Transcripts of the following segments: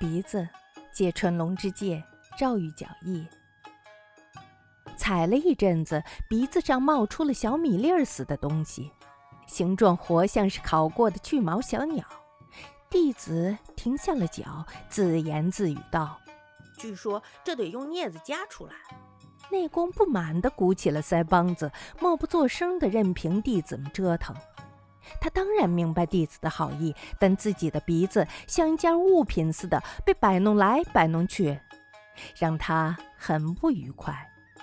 鼻子借春龙之介，照玉脚印。踩了一阵子，鼻子上冒出了小米粒儿似的东西，形状活像是烤过的巨毛小鸟。弟子停下了脚，自言自语道：“据说这得用镊子夹出来。”内功不满地鼓起了腮帮子，默不作声地任凭弟子们折腾。他当然明白弟子的好意，但自己的鼻子像一件物品似的被摆弄来摆弄去，让他很不愉快。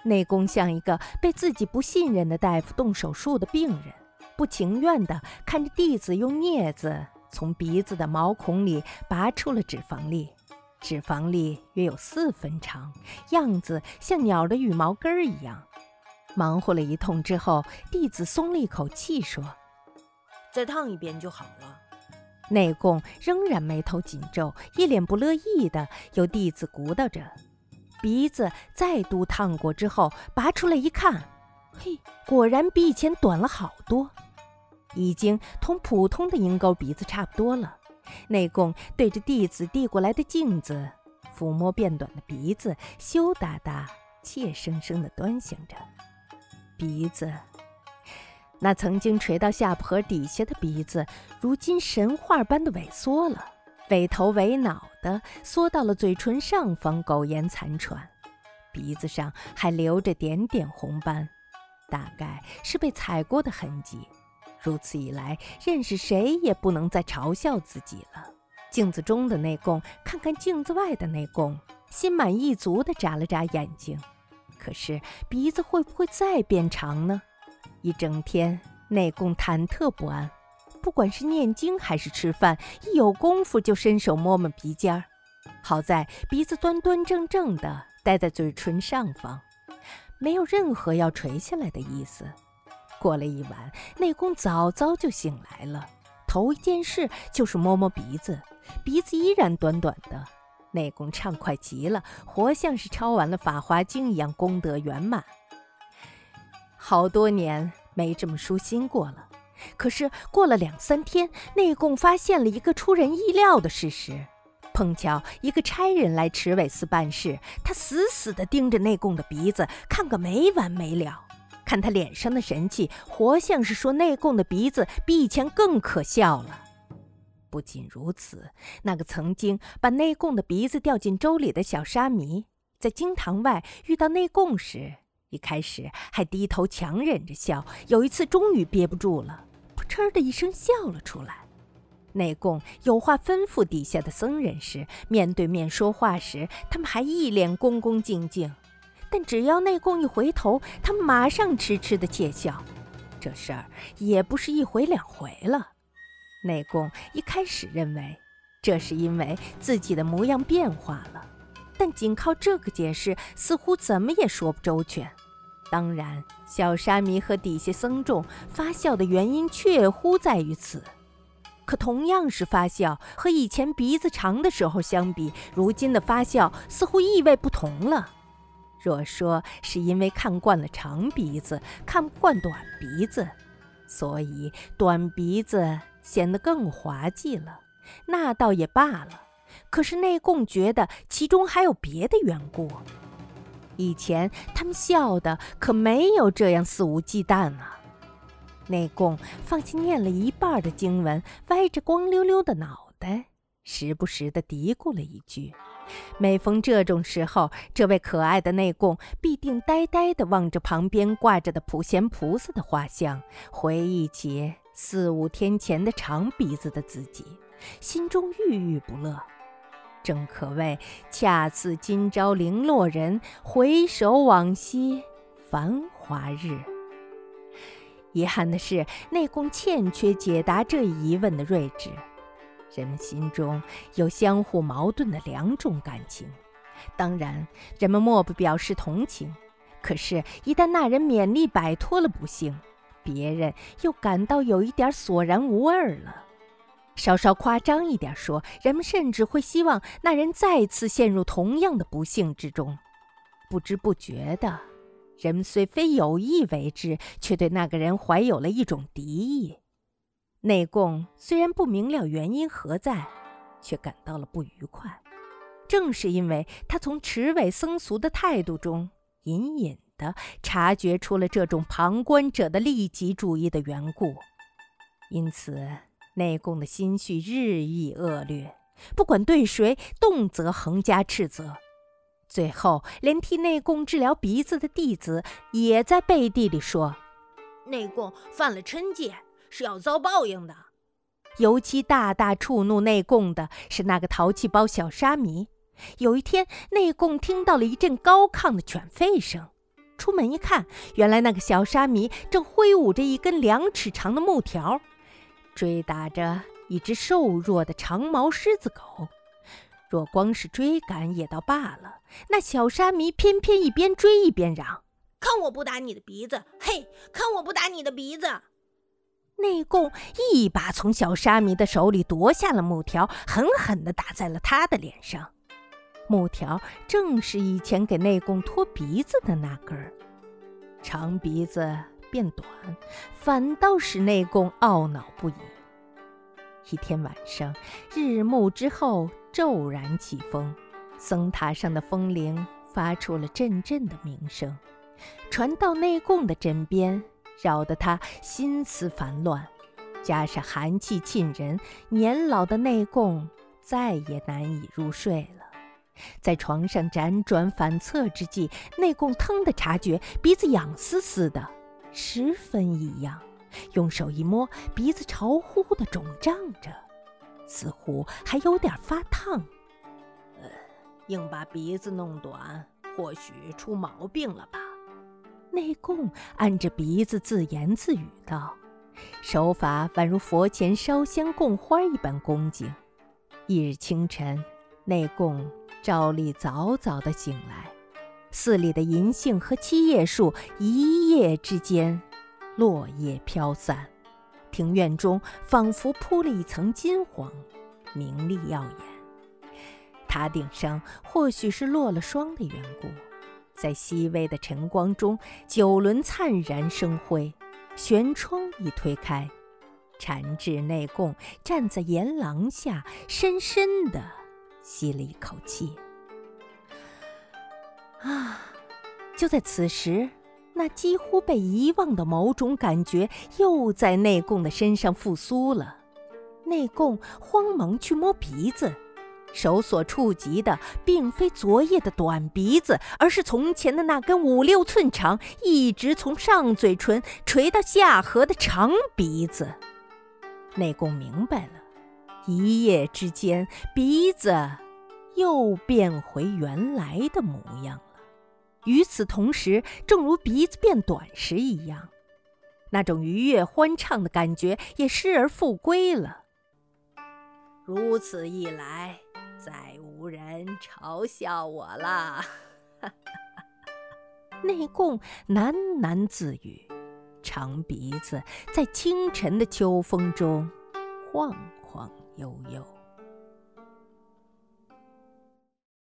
内功像一个被自己不信任的大夫动手术的病人，不情愿地看着弟子用镊子从鼻子的毛孔里拔出了脂肪粒。脂肪粒约有四分长，样子像鸟的羽毛根儿一样。忙活了一通之后，弟子松了一口气，说：“再烫一遍就好了。”内供仍然眉头紧皱，一脸不乐意的由弟子鼓捣着。鼻子再度烫过之后，拔出来一看，嘿，果然比以前短了好多，已经同普通的鹰钩鼻子差不多了。内供对着弟子递过来的镜子，抚摸变短的鼻子，羞答答、怯生生地端详着。鼻子，那曾经垂到下颌底下的鼻子，如今神话般的萎缩了，尾头尾脑的缩到了嘴唇上方，苟延残喘。鼻子上还留着点点红斑，大概是被踩过的痕迹。如此一来，认识谁也不能再嘲笑自己了。镜子中的内供，看看镜子外的内供，心满意足地眨了眨眼睛。可是鼻子会不会再变长呢？一整天，内功忐忑不安。不管是念经还是吃饭，一有功夫就伸手摸摸鼻尖儿。好在鼻子端端正正地待在嘴唇上方，没有任何要垂下来的意思。过了一晚，内功早早就醒来了。头一件事就是摸摸鼻子，鼻子依然短短的。内功畅快极了，活像是抄完了《法华经》一样，功德圆满。好多年没这么舒心过了。可是过了两三天，内供发现了一个出人意料的事实：碰巧一个差人来池尾寺办事，他死死地盯着内供的鼻子看个没完没了。看他脸上的神气，活像是说内供的鼻子比以前更可笑了。不仅如此，那个曾经把内供的鼻子掉进粥里的小沙弥，在经堂外遇到内供时，开始还低头强忍着笑，有一次终于憋不住了，噗嗤的一声笑了出来。内供有话吩咐底下的僧人时，面对面说话时，他们还一脸恭恭敬敬。但只要内供一回头，他们马上痴痴的窃笑。这事儿也不是一回两回了。内供一开始认为，这是因为自己的模样变化了，但仅靠这个解释，似乎怎么也说不周全。当然，小沙弥和底下僧众发笑的原因确乎在于此。可同样是发笑，和以前鼻子长的时候相比，如今的发笑似乎意味不同了。若说是因为看惯了长鼻子，看不惯短鼻子，所以短鼻子显得更滑稽了，那倒也罢了。可是内供觉得其中还有别的缘故。以前他们笑的可没有这样肆无忌惮啊。内供放弃念了一半的经文，歪着光溜溜的脑袋，时不时地嘀咕了一句。每逢这种时候，这位可爱的内供必定呆呆地望着旁边挂着的普贤菩萨的画像，回忆起四五天前的长鼻子的自己，心中郁郁不乐。正可谓恰似今朝零落人，回首往昔繁华日。遗憾的是，内供欠缺解答这一疑问的睿智。人们心中有相互矛盾的两种感情，当然，人们莫不表示同情。可是，一旦那人勉力摆脱了不幸，别人又感到有一点索然无味了。稍稍夸张一点说，人们甚至会希望那人再次陷入同样的不幸之中。不知不觉的，人们虽非有意为之，却对那个人怀有了一种敌意。内供虽然不明了原因何在，却感到了不愉快。正是因为他从池尾僧俗的态度中隐隐的察觉出了这种旁观者的利己主义的缘故，因此内供的心绪日益恶劣，不管对谁，动辄横加斥责。最后，连替内供治疗鼻子的弟子也在背地里说：“内供犯了嗔戒，是要遭报应的。”尤其大大触怒内供的是那个淘气包小沙弥。有一天，内供听到了一阵高亢的犬吠声，出门一看，原来那个小沙弥正挥舞着一根两尺长的木条，追打着一只瘦弱的长毛狮子狗。若光是追赶也倒罢了，那小沙弥偏偏一边追一边嚷：“看我不打你的鼻子！嘿，看我不打你的鼻子！”内供一把从小沙弥的手里夺下了木条，狠狠地打在了他的脸上。木条正是以前给内供拖鼻子的那根儿，长鼻子变短，反倒使内供懊恼不已。一天晚上，日暮之后，骤然起风，僧塔上的风铃发出了阵阵的鸣声，传到内供的枕边，扰得他心思烦乱。加上寒气沁人，年老的内供再也难以入睡了。在床上辗转反侧之际，内供腾地察觉鼻子痒丝丝的，十分异样。用手一摸，鼻子潮乎乎的肿胀着，似乎还有点发烫。呃，硬把鼻子弄短，或许出毛病了吧？内供按着鼻子自言自语道，手法宛如佛前烧香供花一般恭敬。一日清晨，内供照例早早的醒来，寺里的银杏和七叶树一夜之间。落叶飘散，庭院中仿佛铺了一层金黄，明丽耀眼。塔顶上或许是落了霜的缘故，在细微的晨光中，九轮灿然生辉。悬窗一推开，禅智内供站在檐廊下，深深地吸了一口气。啊！就在此时。那几乎被遗忘的某种感觉又在内供的身上复苏了。内供慌忙去摸鼻子，手所触及的并非昨夜的短鼻子，而是从前的那根五六寸长、一直从上嘴唇垂到下颌的长鼻子。内供明白了，一夜之间，鼻子又变回原来的模样。与此同时，正如鼻子变短时一样，那种愉悦欢畅的感觉也失而复归了。如此一来，再无人嘲笑我了。内供喃喃自语，长鼻子在清晨的秋风中晃晃悠悠。